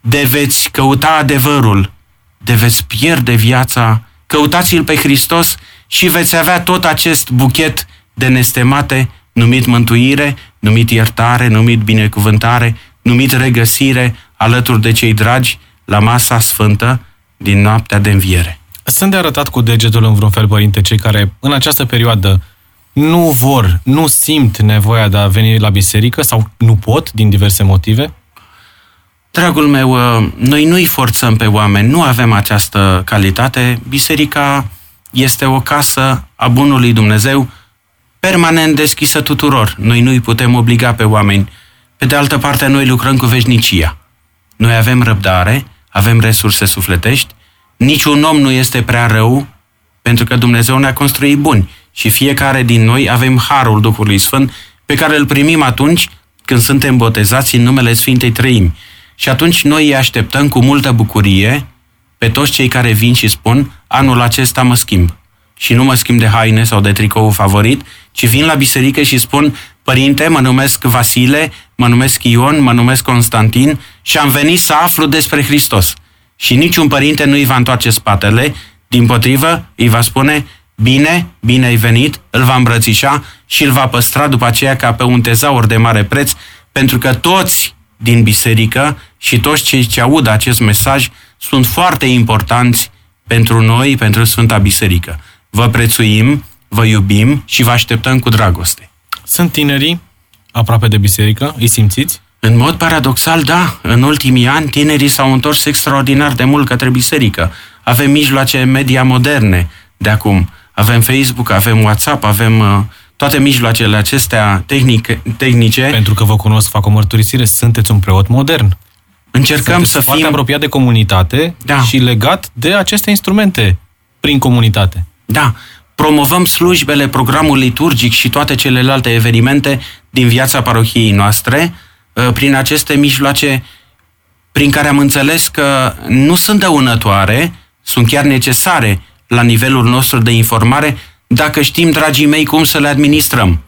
de veți căuta adevărul, de veți pierde viața, căutați-L pe Hristos și veți avea tot acest buchet de nestemate numit mântuire, numit iertare, numit binecuvântare, numit regăsire alături de cei dragi la masa sfântă din noaptea de înviere. Sunt de arătat cu degetul în vreun fel, părinte, cei care în această perioadă nu vor, nu simt nevoia de a veni la biserică sau nu pot din diverse motive? Dragul meu, uh, noi nu-i forțăm pe oameni, nu avem această calitate. Biserica este o casă a Bunului Dumnezeu, permanent deschisă tuturor. Noi nu-i putem obliga pe oameni. Pe de altă parte, noi lucrăm cu veșnicia. Noi avem răbdare, avem resurse sufletești, niciun om nu este prea rău, pentru că Dumnezeu ne-a construit buni și fiecare din noi avem harul Duhului Sfânt pe care îl primim atunci când suntem botezați în numele Sfintei Trăimi. Și atunci noi îi așteptăm cu multă bucurie pe toți cei care vin și spun anul acesta mă schimb. Și nu mă schimb de haine sau de tricou favorit, ci vin la biserică și spun Părinte, mă numesc Vasile, mă numesc Ion, mă numesc Constantin și am venit să aflu despre Hristos. Și niciun părinte nu îi va întoarce spatele, din potrivă îi va spune Bine, bine ai venit, îl va îmbrățișa și îl va păstra după aceea ca pe un tezaur de mare preț, pentru că toți din biserică și toți cei ce aud acest mesaj sunt foarte importanți pentru noi, pentru Sfânta Biserică. Vă prețuim, vă iubim și vă așteptăm cu dragoste. Sunt tinerii aproape de biserică, îi simțiți? În mod paradoxal, da. În ultimii ani, tinerii s-au întors extraordinar de mult către biserică. Avem mijloace media moderne de acum. Avem Facebook, avem WhatsApp, avem uh, toate mijloacele acestea tehnic, tehnice. Pentru că vă cunosc, fac o mărturisire, sunteți un preot modern. Încercăm sunteți să foarte fim... apropiat de comunitate Da. și legat de aceste instrumente prin comunitate. Da, promovăm slujbele, programul liturgic și toate celelalte evenimente din viața parohiei noastre uh, prin aceste mijloace prin care am înțeles că nu sunt dăunătoare, sunt chiar necesare la nivelul nostru de informare, dacă știm, dragii mei, cum să le administrăm.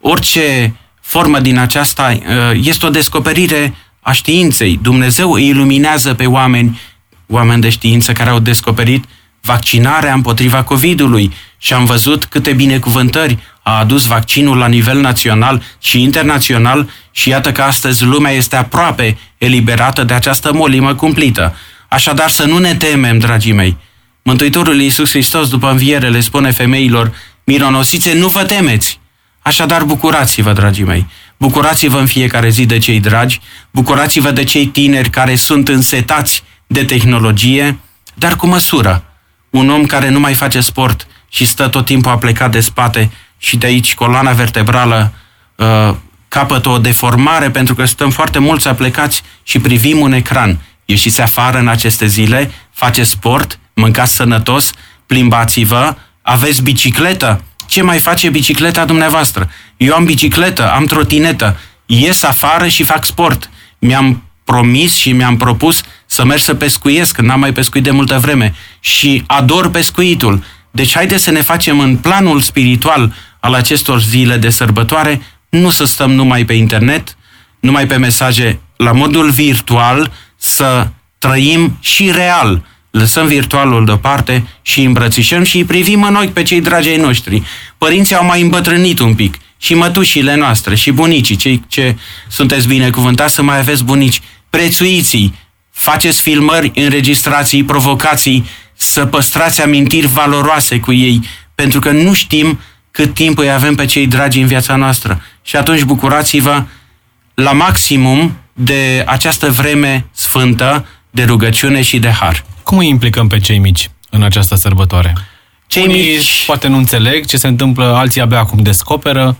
Orice formă din aceasta uh, este o descoperire a științei. Dumnezeu îi iluminează pe oameni, oameni de știință care au descoperit vaccinarea împotriva COVID-ului și am văzut câte binecuvântări a adus vaccinul la nivel național și internațional și iată că astăzi lumea este aproape eliberată de această molimă cumplită. Așadar să nu ne temem, dragii mei. Mântuitorul Iisus Hristos după înviere le spune femeilor, mironosițe, nu vă temeți. Așadar bucurați-vă, dragii mei. Bucurați-vă în fiecare zi de cei dragi, bucurați-vă de cei tineri care sunt însetați de tehnologie, dar cu măsură. Un om care nu mai face sport și stă tot timpul a plecat de spate și de aici coloana vertebrală uh, capătă o deformare pentru că stăm foarte mulți aplecați și privim un ecran. Ieșiți afară în aceste zile, faceți sport, mâncați sănătos, plimbați-vă, aveți bicicletă. Ce mai face bicicleta dumneavoastră? Eu am bicicletă, am trotinetă, ies afară și fac sport. Mi-am promis și mi-am propus să merg să pescuiesc, n-am mai pescuit de multă vreme și ador pescuitul. Deci haideți să ne facem în planul spiritual al acestor zile de sărbătoare, nu să stăm numai pe internet, numai pe mesaje, la modul virtual, să trăim și real. Lăsăm virtualul deoparte și îi îmbrățișăm și îi privim în ochi pe cei dragi ai noștri. Părinții au mai îmbătrânit un pic și mătușile noastre și bunicii, cei ce sunteți binecuvântați să mai aveți bunici, prețuiții, faceți filmări, înregistrații, provocații, să păstrați amintiri valoroase cu ei, pentru că nu știm cât timp îi avem pe cei dragi în viața noastră. Și atunci bucurați-vă la maximum de această vreme sfântă de rugăciune și de har. Cum îi implicăm pe cei mici în această sărbătoare? Cei Unii mici, poate nu înțeleg ce se întâmplă, alții abia acum descoperă.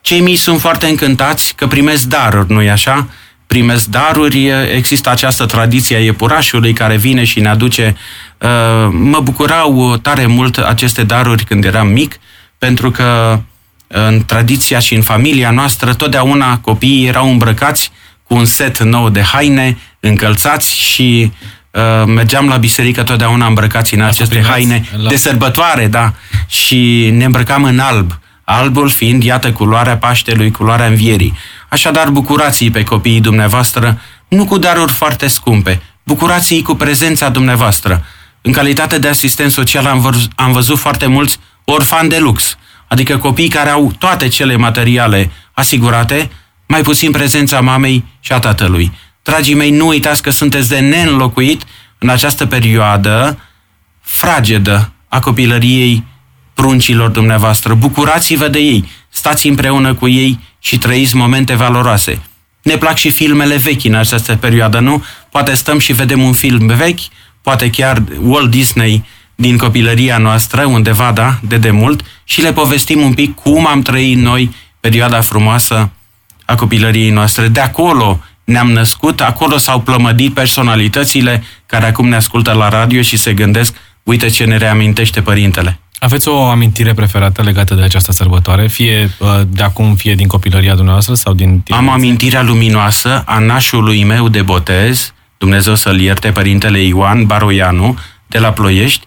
cei mici sunt foarte încântați că primesc daruri, nu-i așa? Primesc daruri, există această tradiție a iepurașului care vine și ne aduce... uh, Mă bucurau tare mult aceste daruri când eram mic, pentru că în tradiția și în familia noastră totdeauna copiii erau îmbrăcați cu un set nou de haine, încălțați și uh, mergeam la biserică totdeauna îmbrăcați în aceste primeați haine la- de sărbătoare, da, și ne îmbrăcam în alb. Albul fiind, iată, culoarea Paștelui, culoarea Învierii. Așadar, bucurați pe copiii dumneavoastră, nu cu daruri foarte scumpe, bucurați-i cu prezența dumneavoastră. În calitate de asistent social am, văz, am văzut foarte mulți orfani de lux, adică copii care au toate cele materiale asigurate, mai puțin prezența mamei și a tatălui. Dragii mei, nu uitați că sunteți de neînlocuit în această perioadă fragedă a copilăriei pruncilor dumneavoastră. Bucurați-vă de ei, stați împreună cu ei și trăiți momente valoroase. Ne plac și filmele vechi în această perioadă, nu? Poate stăm și vedem un film vechi, poate chiar Walt Disney din copilăria noastră, undeva, da, de demult, și le povestim un pic cum am trăit noi perioada frumoasă a copilăriei noastre. De acolo ne-am născut, acolo s-au plămădit personalitățile care acum ne ascultă la radio și se gândesc, uite ce ne reamintește părintele. Aveți o amintire preferată legată de această sărbătoare, fie uh, de acum, fie din copilăria dumneavoastră sau din tinerețe? Am amintirea luminoasă a nașului meu de botez, Dumnezeu să-l ierte, părintele Ioan Baroianu, de la Ploiești,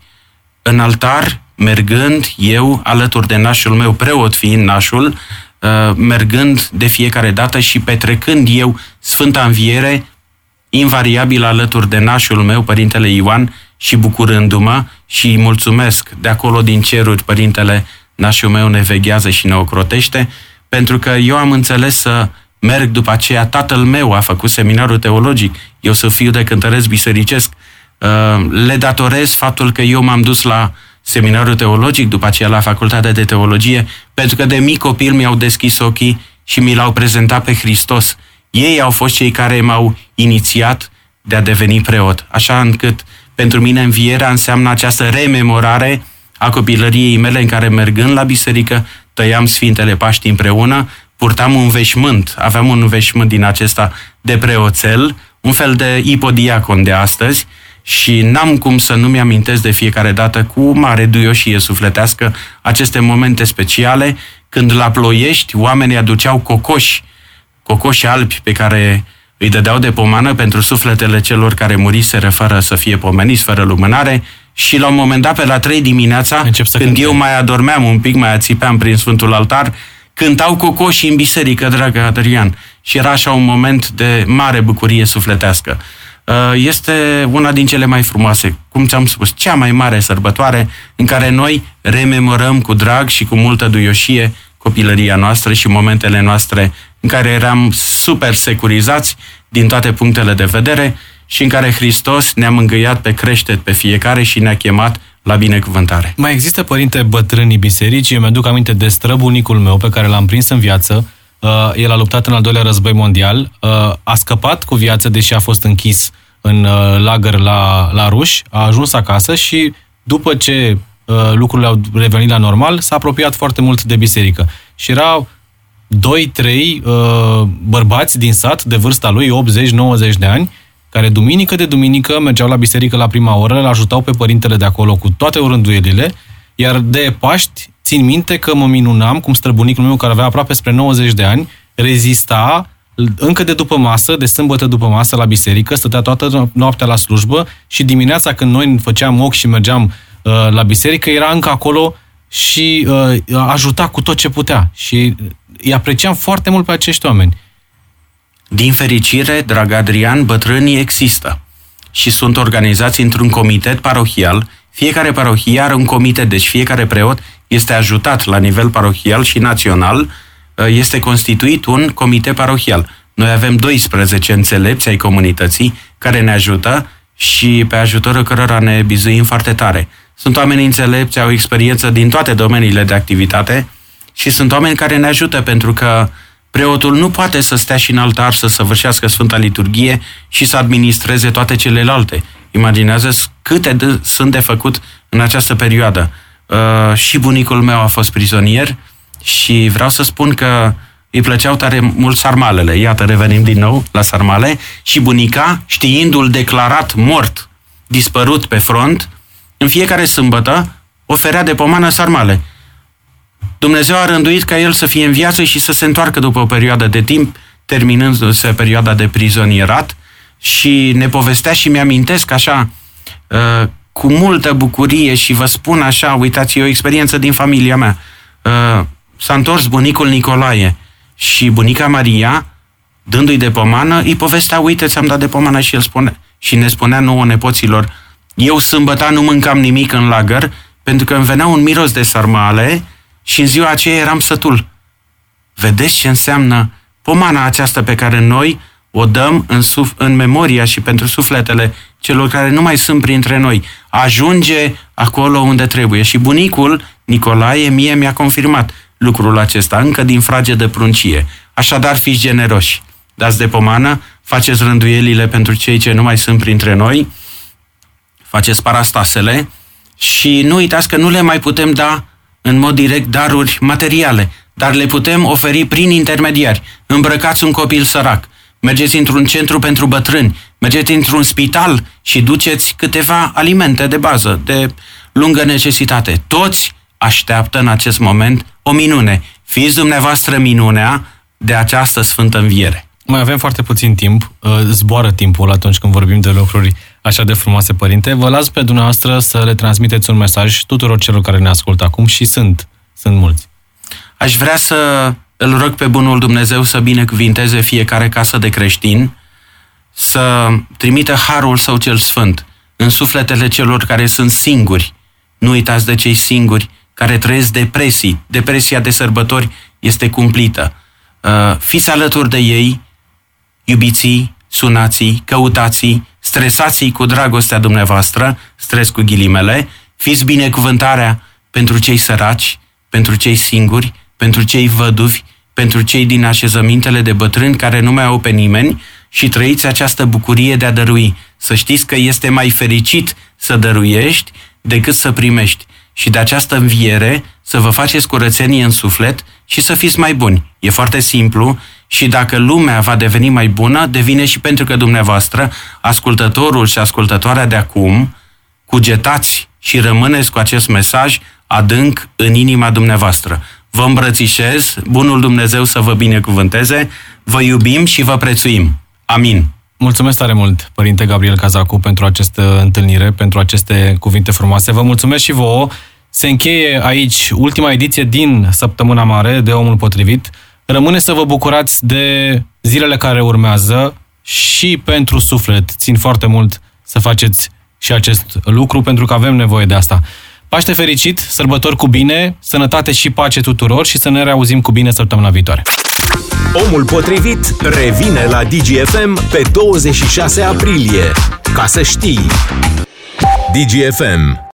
în altar, mergând eu alături de nașul meu, preot fiind nașul, uh, mergând de fiecare dată și petrecând eu Sfânta Înviere, invariabil alături de nașul meu, Părintele Ioan, și bucurându-mă și îi mulțumesc. De acolo din ceruri, Părintele nașul meu ne veghează și ne ocrotește, pentru că eu am înțeles să merg după aceea, tatăl meu a făcut seminarul teologic, eu să fiu de cântăresc bisericesc, uh, le datorez faptul că eu m-am dus la seminarul teologic, după aceea la facultatea de teologie, pentru că de mic copil mi-au deschis ochii și mi l-au prezentat pe Hristos. Ei au fost cei care m-au inițiat de a deveni preot, așa încât pentru mine învierea înseamnă această rememorare a copilăriei mele în care mergând la biserică tăiam Sfintele Paști împreună, purtam un veșmânt, aveam un veșmânt din acesta de preoțel, un fel de ipodiacon de astăzi și n-am cum să nu-mi amintesc de fiecare dată cu mare duioșie sufletească aceste momente speciale când la ploiești oamenii aduceau cocoși, cocoși albi pe care îi dădeau de pomană pentru sufletele celor care muriseră fără să fie pomeniți, fără lumânare și la un moment dat, pe la trei dimineața, când cânte. eu mai adormeam un pic, mai ațipeam prin Sfântul Altar, cântau cocoșii în biserică, dragă Adrian. Și era așa un moment de mare bucurie sufletească. Uh, este una din cele mai frumoase, cum ți-am spus, cea mai mare sărbătoare în care noi rememorăm cu drag și cu multă duioșie copilăria noastră și momentele noastre în care eram super securizați din toate punctele de vedere și în care Hristos ne-a mângâiat pe creștet pe fiecare și ne-a chemat la binecuvântare. Mai există părinte bătrânii bisericii, eu mi-aduc aminte de străbunicul meu pe care l-am prins în viață, uh, el a luptat în al doilea război mondial, uh, a scăpat cu viață deși a fost închis în uh, lagăr la, la ruși, a ajuns acasă și după ce uh, lucrurile au revenit la normal, s-a apropiat foarte mult de biserică. Și erau 2-3 uh, bărbați din sat de vârsta lui, 80-90 de ani, care duminică de duminică mergeau la biserică la prima oră, îl ajutau pe părintele de acolo cu toate orânduielile, iar de Paști țin minte că mă minunam cum străbunicul meu, care avea aproape spre 90 de ani, rezista încă de după masă, de sâmbătă după masă la biserică, stătea toată noaptea la slujbă și dimineața când noi făceam ochi și mergeam uh, la biserică, era încă acolo și uh, ajuta cu tot ce putea. Și îi apreciam foarte mult pe acești oameni. Din fericire, drag Adrian, bătrânii există și sunt organizați într-un comitet parohial. Fiecare parohie are un comitet, deci fiecare preot este ajutat la nivel parohial și național, este constituit un comitet parohial. Noi avem 12 înțelepți ai comunității care ne ajută și pe ajutorul cărora ne bizuim foarte tare. Sunt oameni înțelepți, au experiență din toate domeniile de activitate și sunt oameni care ne ajută pentru că preotul nu poate să stea și în altar să săvârșească Sfânta Liturghie și să administreze toate celelalte. Imaginează câte de, sunt de făcut în această perioadă. Uh, și bunicul meu a fost prizonier și vreau să spun că îi plăceau tare mult sarmalele. Iată, revenim din nou la sarmale. Și bunica, știindu-l declarat mort, dispărut pe front, în fiecare sâmbătă oferea de pomană sarmale. Dumnezeu a rânduit ca el să fie în viață și să se întoarcă după o perioadă de timp, terminându-se perioada de prizonierat și ne povestea și mi-amintesc așa uh, cu multă bucurie și vă spun așa, uitați, e o experiență din familia mea. Uh, s-a întors bunicul Nicolae și bunica Maria, dându-i de pomană, îi povestea, uite, ți-am dat de pomană și el spune, și ne spunea nouă nepoților, eu sâmbăta nu mâncam nimic în lagăr, pentru că îmi venea un miros de sarmale și în ziua aceea eram sătul. Vedeți ce înseamnă pomana aceasta pe care noi o dăm în, suf- în memoria și pentru sufletele celor care nu mai sunt printre noi. Ajunge acolo unde trebuie. Și bunicul, Nicolae, mie mi-a confirmat lucrul acesta, încă din frage de pruncie. Așadar, fiți generoși. dați de pomană, faceți rânduielile pentru cei ce nu mai sunt printre noi, faceți parastasele și nu uitați că nu le mai putem da în mod direct daruri materiale, dar le putem oferi prin intermediari. Îmbrăcați un copil sărac, mergeți într-un centru pentru bătrâni, mergeți într-un spital și duceți câteva alimente de bază, de lungă necesitate. Toți așteaptă în acest moment o minune. Fiți dumneavoastră minunea de această sfântă înviere. Mai avem foarte puțin timp, uh, zboară timpul atunci când vorbim de lucruri așa de frumoase, părinte. Vă las pe dumneavoastră să le transmiteți un mesaj tuturor celor care ne ascultă acum și sunt, sunt mulți. Aș vrea să îl rog pe Bunul Dumnezeu să binecuvinteze fiecare casă de creștin, să trimită harul său cel sfânt în sufletele celor care sunt singuri. Nu uitați de cei singuri care trăiesc depresii. Depresia de sărbători este cumplită. Uh, fiți alături de ei, iubiții, sunații, căutații, stresații cu dragostea dumneavoastră, stres cu ghilimele, fiți binecuvântarea pentru cei săraci, pentru cei singuri, pentru cei văduvi, pentru cei din așezămintele de bătrâni care nu mai au pe nimeni și trăiți această bucurie de a dărui. Să știți că este mai fericit să dăruiești decât să primești. Și de această înviere să vă faceți curățenie în suflet și să fiți mai buni. E foarte simplu și dacă lumea va deveni mai bună, devine și pentru că dumneavoastră, ascultătorul și ascultătoarea de acum, cugetați și rămâneți cu acest mesaj adânc în inima dumneavoastră. Vă îmbrățișez, bunul Dumnezeu să vă binecuvânteze, vă iubim și vă prețuim. Amin. Mulțumesc tare mult, Părinte Gabriel Cazacu, pentru această întâlnire, pentru aceste cuvinte frumoase. Vă mulțumesc și vouă. Se încheie aici ultima ediție din Săptămâna Mare de Omul Potrivit. Rămâne să vă bucurați de zilele care urmează și pentru suflet. Țin foarte mult să faceți și acest lucru pentru că avem nevoie de asta. Paște fericit, sărbători cu bine, sănătate și pace tuturor și să ne reauzim cu bine săptămâna viitoare. Omul potrivit revine la DGFM pe 26 aprilie. Ca să știi! DGFM